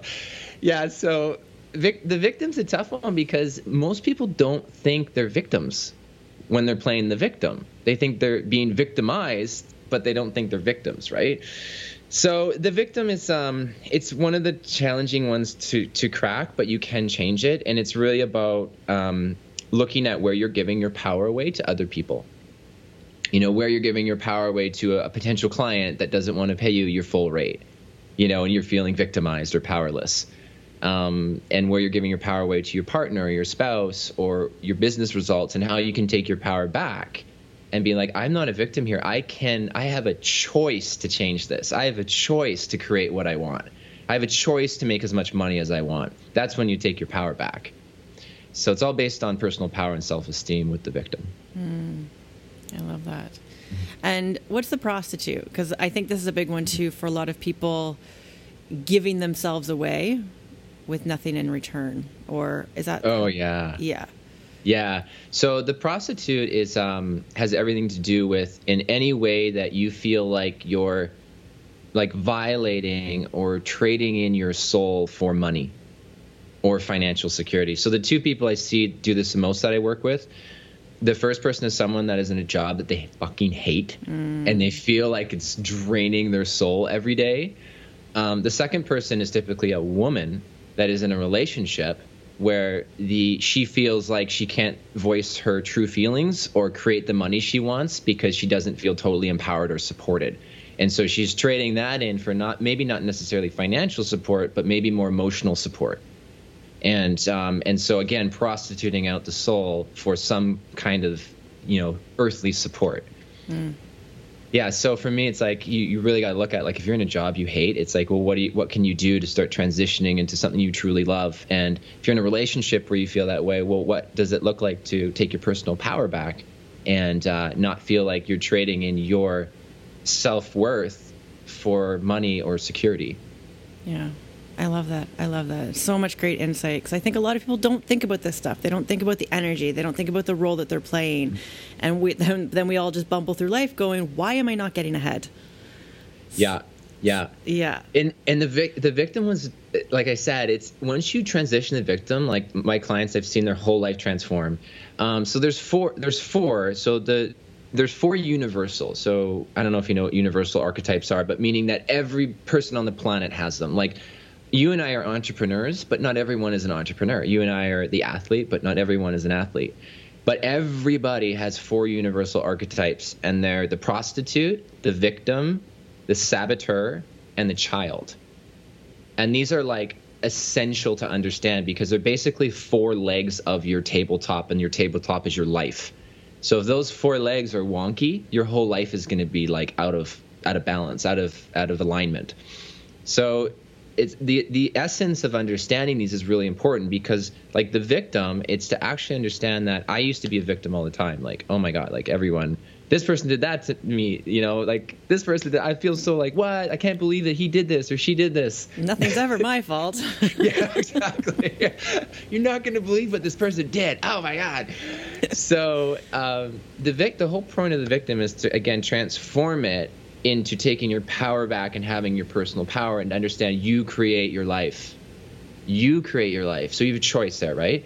yeah so vic- the victim's a tough one because most people don't think they're victims when they're playing the victim. They think they're being victimized but they don't think they're victims right? So the victim is um it's one of the challenging ones to to crack but you can change it. And it's really about um looking at where you're giving your power away to other people. You know where you're giving your power away to a, a potential client that doesn't want to pay you your full rate you know and you're feeling victimized or powerless um, and where you're giving your power away to your partner or your spouse or your business results and how you can take your power back and be like i'm not a victim here. I can i have a choice to change this. I have a choice to create what i want. I have a choice to make as much money as i want. That's when you take your power back. So it's all based on personal power and self-esteem with the victim. I love that. And what's the prostitute? Because I think this is a big one too for a lot of people giving themselves away with nothing in return. Or is that? oh yeah yeah. Yeah. So the prostitute is um, has everything to do with in any way that you feel like you're like violating or trading in your soul for money or financial security. So the two people I see do this the most that I work with. The first person is someone that is in a job that they fucking hate and they feel like it's draining their soul every day. Um, the second person is typically a woman that is in a relationship where the she feels like she can't voice her true feelings or create the money she wants because she doesn't feel totally empowered or supported. And so she's trading that in for not maybe not necessarily financial support, but maybe more emotional support. And um, and so again, prostituting out the soul for some kind of you know earthly support. Yeah, so for me, it's like you, you really got to look at like if you're in a job you hate, it's like well, what do you, what can you do to start transitioning into something you truly love? And if you're in a relationship where you feel that way, well, what does it look like to take your personal power back and uh, not feel like you're trading in your self worth for money or security. Yeah. I love that. I love that. So much great insight because I think a lot of people don't think about this stuff. They don't think about the energy. They don't think about the role that they're playing, and we then, then we all just bumble through life going, "Why am I not getting ahead?" Yeah, yeah, yeah. And and the vic- the victim was like I said, it's once you transition the victim, like my clients, I've seen their whole life transform. Um, so there's four. There's four. So the there's four universal. So I don't know if you know what universal archetypes are, but meaning that every person on the planet has them. Like you and I are entrepreneurs, but not everyone is an entrepreneur. You and I are the athlete, but not everyone is an athlete. But everybody has four universal archetypes, and they're the prostitute, the victim, the saboteur, and the child. And these are like essential to understand because they're basically four legs of your tabletop, and your tabletop is your life. So if those four legs are wonky, your whole life is going to be like out of out of balance, out of out of alignment. So it's the the essence of understanding these is really important because like the victim it's to actually understand that i used to be a victim all the time. Like oh my god like everyone this person did that to me you know? Like this person did, i feel so like what? I can't believe that he did this or she did this. Nothing's ever my fault. Yeah exactly. You're not going to believe what this person did. Oh my god. So um, the vic the whole point of the victim is to again transform it into taking your power back and having your personal power and understand you create your life. You create your life. So you have a choice there, right?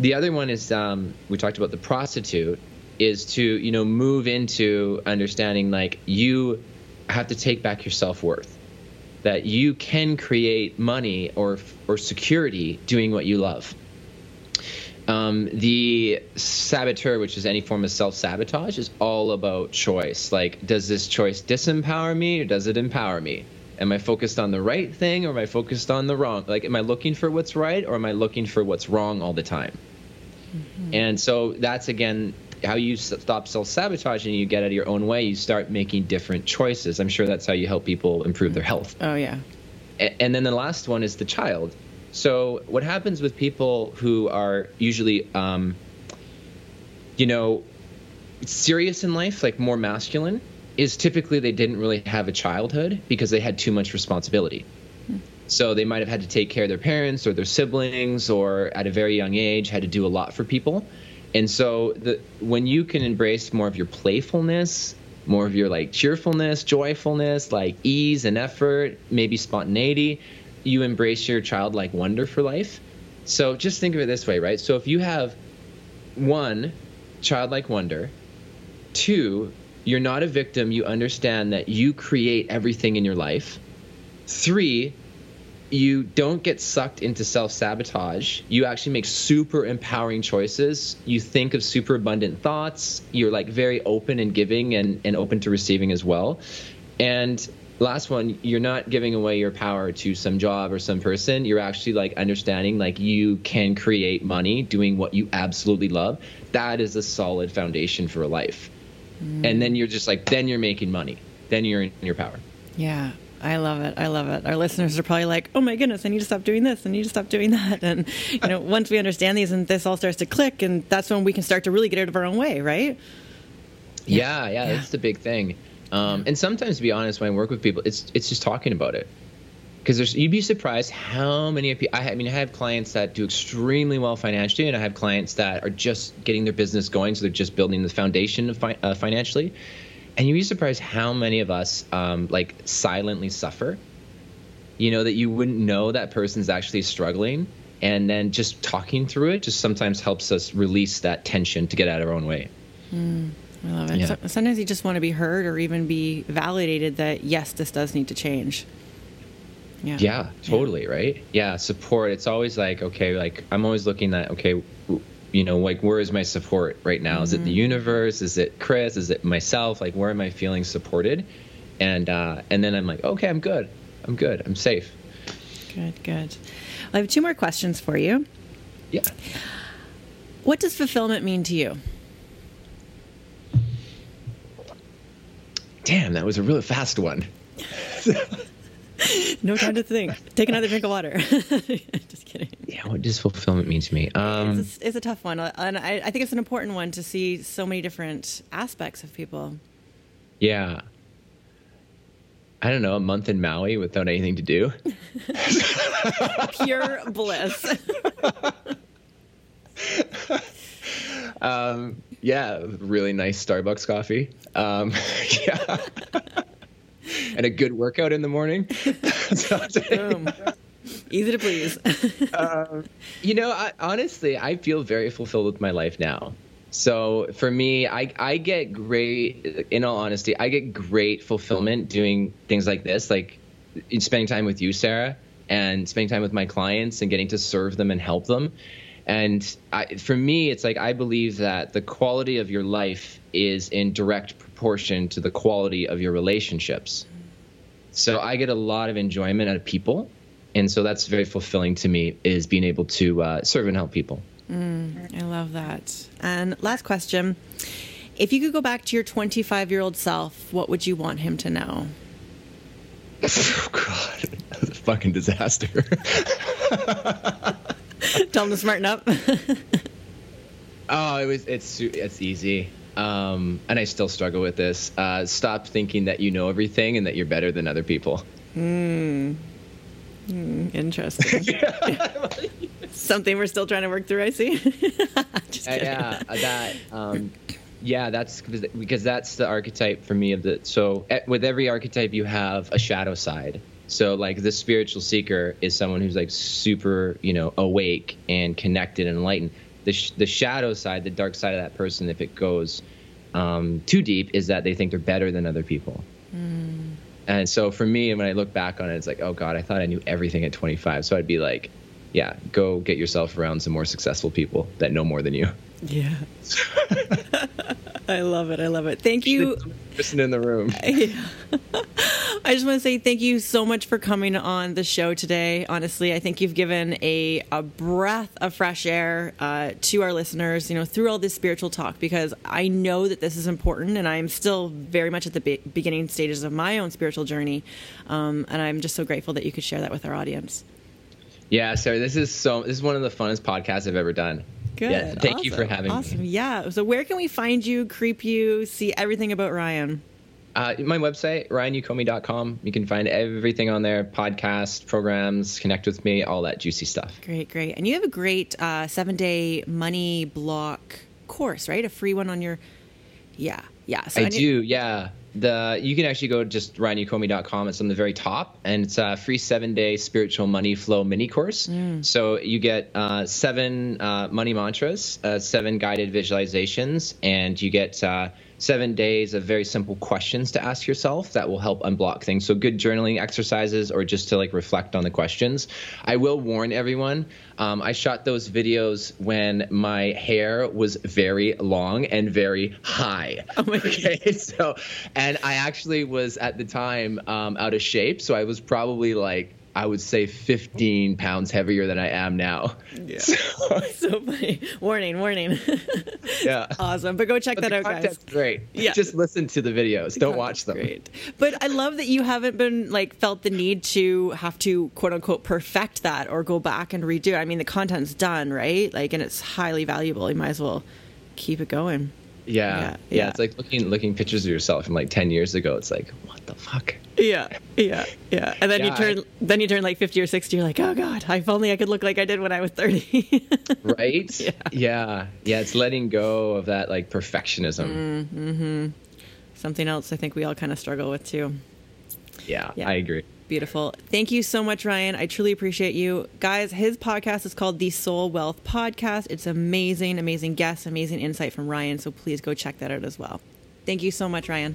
The other one is um, we talked about the prostitute is to you know move into understanding like you have to take back your self-worth that you can create money or or security doing what you love um, the saboteur, which is any form of self sabotage, is all about choice. Like, does this choice disempower me or does it empower me? Am I focused on the right thing or am I focused on the wrong? Like, am I looking for what's right or am I looking for what's wrong all the time? Mm-hmm. And so that's again how you stop self sabotaging. You get out of your own way. You start making different choices. I'm sure that's how you help people improve their health. Oh yeah. And then the last one is the child. So what happens with people who are usually, um, you know, serious in life, like more masculine, is typically they didn't really have a childhood because they had too much responsibility. Hmm. So they might have had to take care of their parents or their siblings, or at a very young age had to do a lot for people. And so the, when you can embrace more of your playfulness, more of your like cheerfulness, joyfulness, like ease and effort, maybe spontaneity, you embrace your childlike wonder for life. So just think of it this way, right? So if you have one, childlike wonder, two, you're not a victim, you understand that you create everything in your life. Three, you don't get sucked into self sabotage. You actually make super empowering choices. You think of super abundant thoughts. You're like very open and giving and, and open to receiving as well. And last one you're not giving away your power to some job or some person you're actually like understanding like you can create money doing what you absolutely love that is a solid foundation for a life mm. and then you're just like then you're making money then you're in your power yeah I love it. I love it. Our listeners are probably like, "Oh my goodness, I need to stop doing this. I need to stop doing that." And you know, once we understand these and this all starts to click, and that's when we can start to really get out of our own way, right? Yeah, yeah, yeah. that's the big thing. Um, and sometimes, to be honest, when I work with people, it's it's just talking about it. Because you'd be surprised how many people. I, I mean, I have clients that do extremely well financially, and I have clients that are just getting their business going, so they're just building the foundation of fi- uh, financially. And you'd be surprised how many of us um, like silently suffer. You know that you wouldn't know that person's actually struggling, and then just talking through it just sometimes helps us release that tension to get out of our own way. Mm. I love it. Yeah. So, sometimes you just want to be heard or even be validated that yes, this does need to change. Yeah. Yeah, totally, yeah. right? Yeah, support. It's always like, okay, like I'm always looking at, okay, you know, like where is my support right now? Mm-hmm. Is it the mm-hmm. universe? Is it Chris? Is it myself? Like where am I feeling supported? And uh, and then I'm like, okay, I'm good. I'm good. I'm safe. Good, good. I have two more questions for you. Yeah. What does fulfillment mean to you? Damn, that was a really fast one. no time to think. Take another drink of water. Just kidding. Yeah, what does fulfillment mean to me? Um, it's, a, it's, a, tough one, and I, I, think it's an important one to see so many different aspects of people. Yeah. I don't know, a month in Maui without anything to do. Pure bliss. um, yeah, really nice Starbucks coffee. Um, yeah. and a good workout in the morning. Boom. Easy to please. um, you know, I, honestly, I feel very fulfilled with my life now. So for me, I, I get great, in all honesty, I get great fulfillment doing things like this, like spending time with you, Sarah, and spending time with my clients and getting to serve them and help them. And I, for me, it's like I believe that the quality of your life is in direct proportion to the quality of your relationships. So I get a lot of enjoyment out of people, and so that's very fulfilling to me is being able to uh, serve and help people. Mm, I love that. And last question: If you could go back to your 25 year old self, what would you want him to know? Oh God, that was a fucking disaster. Tell them to smarten up. oh, it was. It's it's easy. Um, and I still struggle with this. Uh, stop thinking that you know everything and that you're better than other people. Hmm. Mm, interesting. Something we're still trying to work through. I see. Just uh, yeah, that. Um, yeah, that's because that's the archetype for me of the. So with every archetype, you have a shadow side. So like the spiritual seeker is someone who's like super, you know, awake and connected and enlightened. The sh- the shadow side, the dark side of that person, if it goes um, too deep, is that they think they're better than other people. Mm. And so for me, when I look back on it, it's like, oh God, I thought I knew everything at 25. So I'd be like, yeah, go get yourself around some more successful people that know more than you. Yeah. I love it. I love it. Thank you. Person in the room. I just want to say thank you so much for coming on the show today. Honestly, I think you've given a, a breath of fresh air uh, to our listeners, you know, through all this spiritual talk, because I know that this is important and I'm still very much at the be- beginning stages of my own spiritual journey. Um, and I'm just so grateful that you could share that with our audience. Yeah, Sarah, this is so, this is one of the funnest podcasts I've ever done. Good. Yeah, thank awesome. you for having awesome. me. Awesome. Yeah. So, where can we find you, creep you, see everything about Ryan? Uh, my website, ryanyocome.com. You can find everything on there podcast, programs, connect with me, all that juicy stuff. Great, great. And you have a great uh, seven day money block course, right? A free one on your. Yeah, yeah. So I, I need... do, yeah. The you can actually go to just ryanyocome.com. It's on the very top, and it's a free seven day spiritual money flow mini course. Mm. So you get uh, seven uh, money mantras, uh, seven guided visualizations, and you get uh, seven days of very simple questions to ask yourself that will help unblock things. So good journaling exercises or just to like reflect on the questions. I will warn everyone. Um, I shot those videos when my hair was very long and very high. Oh okay, so and I actually was at the time um, out of shape, so I was probably like I would say 15 pounds heavier than I am now. Yeah. So, so funny. Warning, warning. yeah. Awesome. But go check but that out, guys. Great. Yeah. Just listen to the videos. The Don't watch them. Great. But I love that you haven't been like felt the need to have to quote unquote perfect that or go back and redo. I mean, the content's done, right? Like, and it's highly valuable. You might as well keep it going. Yeah, yeah, yeah. It's like looking looking pictures of yourself from like ten years ago. It's like, what the fuck? Yeah, yeah, yeah. And then yeah, you turn I, then you turn like fifty or sixty. You're like, oh god, if only I could look like I did when I was thirty. right? Yeah. yeah, yeah. It's letting go of that like perfectionism. Mm-hmm. Something else I think we all kind of struggle with too. Yeah, yeah, I agree. Beautiful. Thank you so much, Ryan. I truly appreciate you. Guys, his podcast is called The Soul Wealth Podcast. It's amazing, amazing guests, amazing insight from Ryan. So please go check that out as well. Thank you so much, Ryan.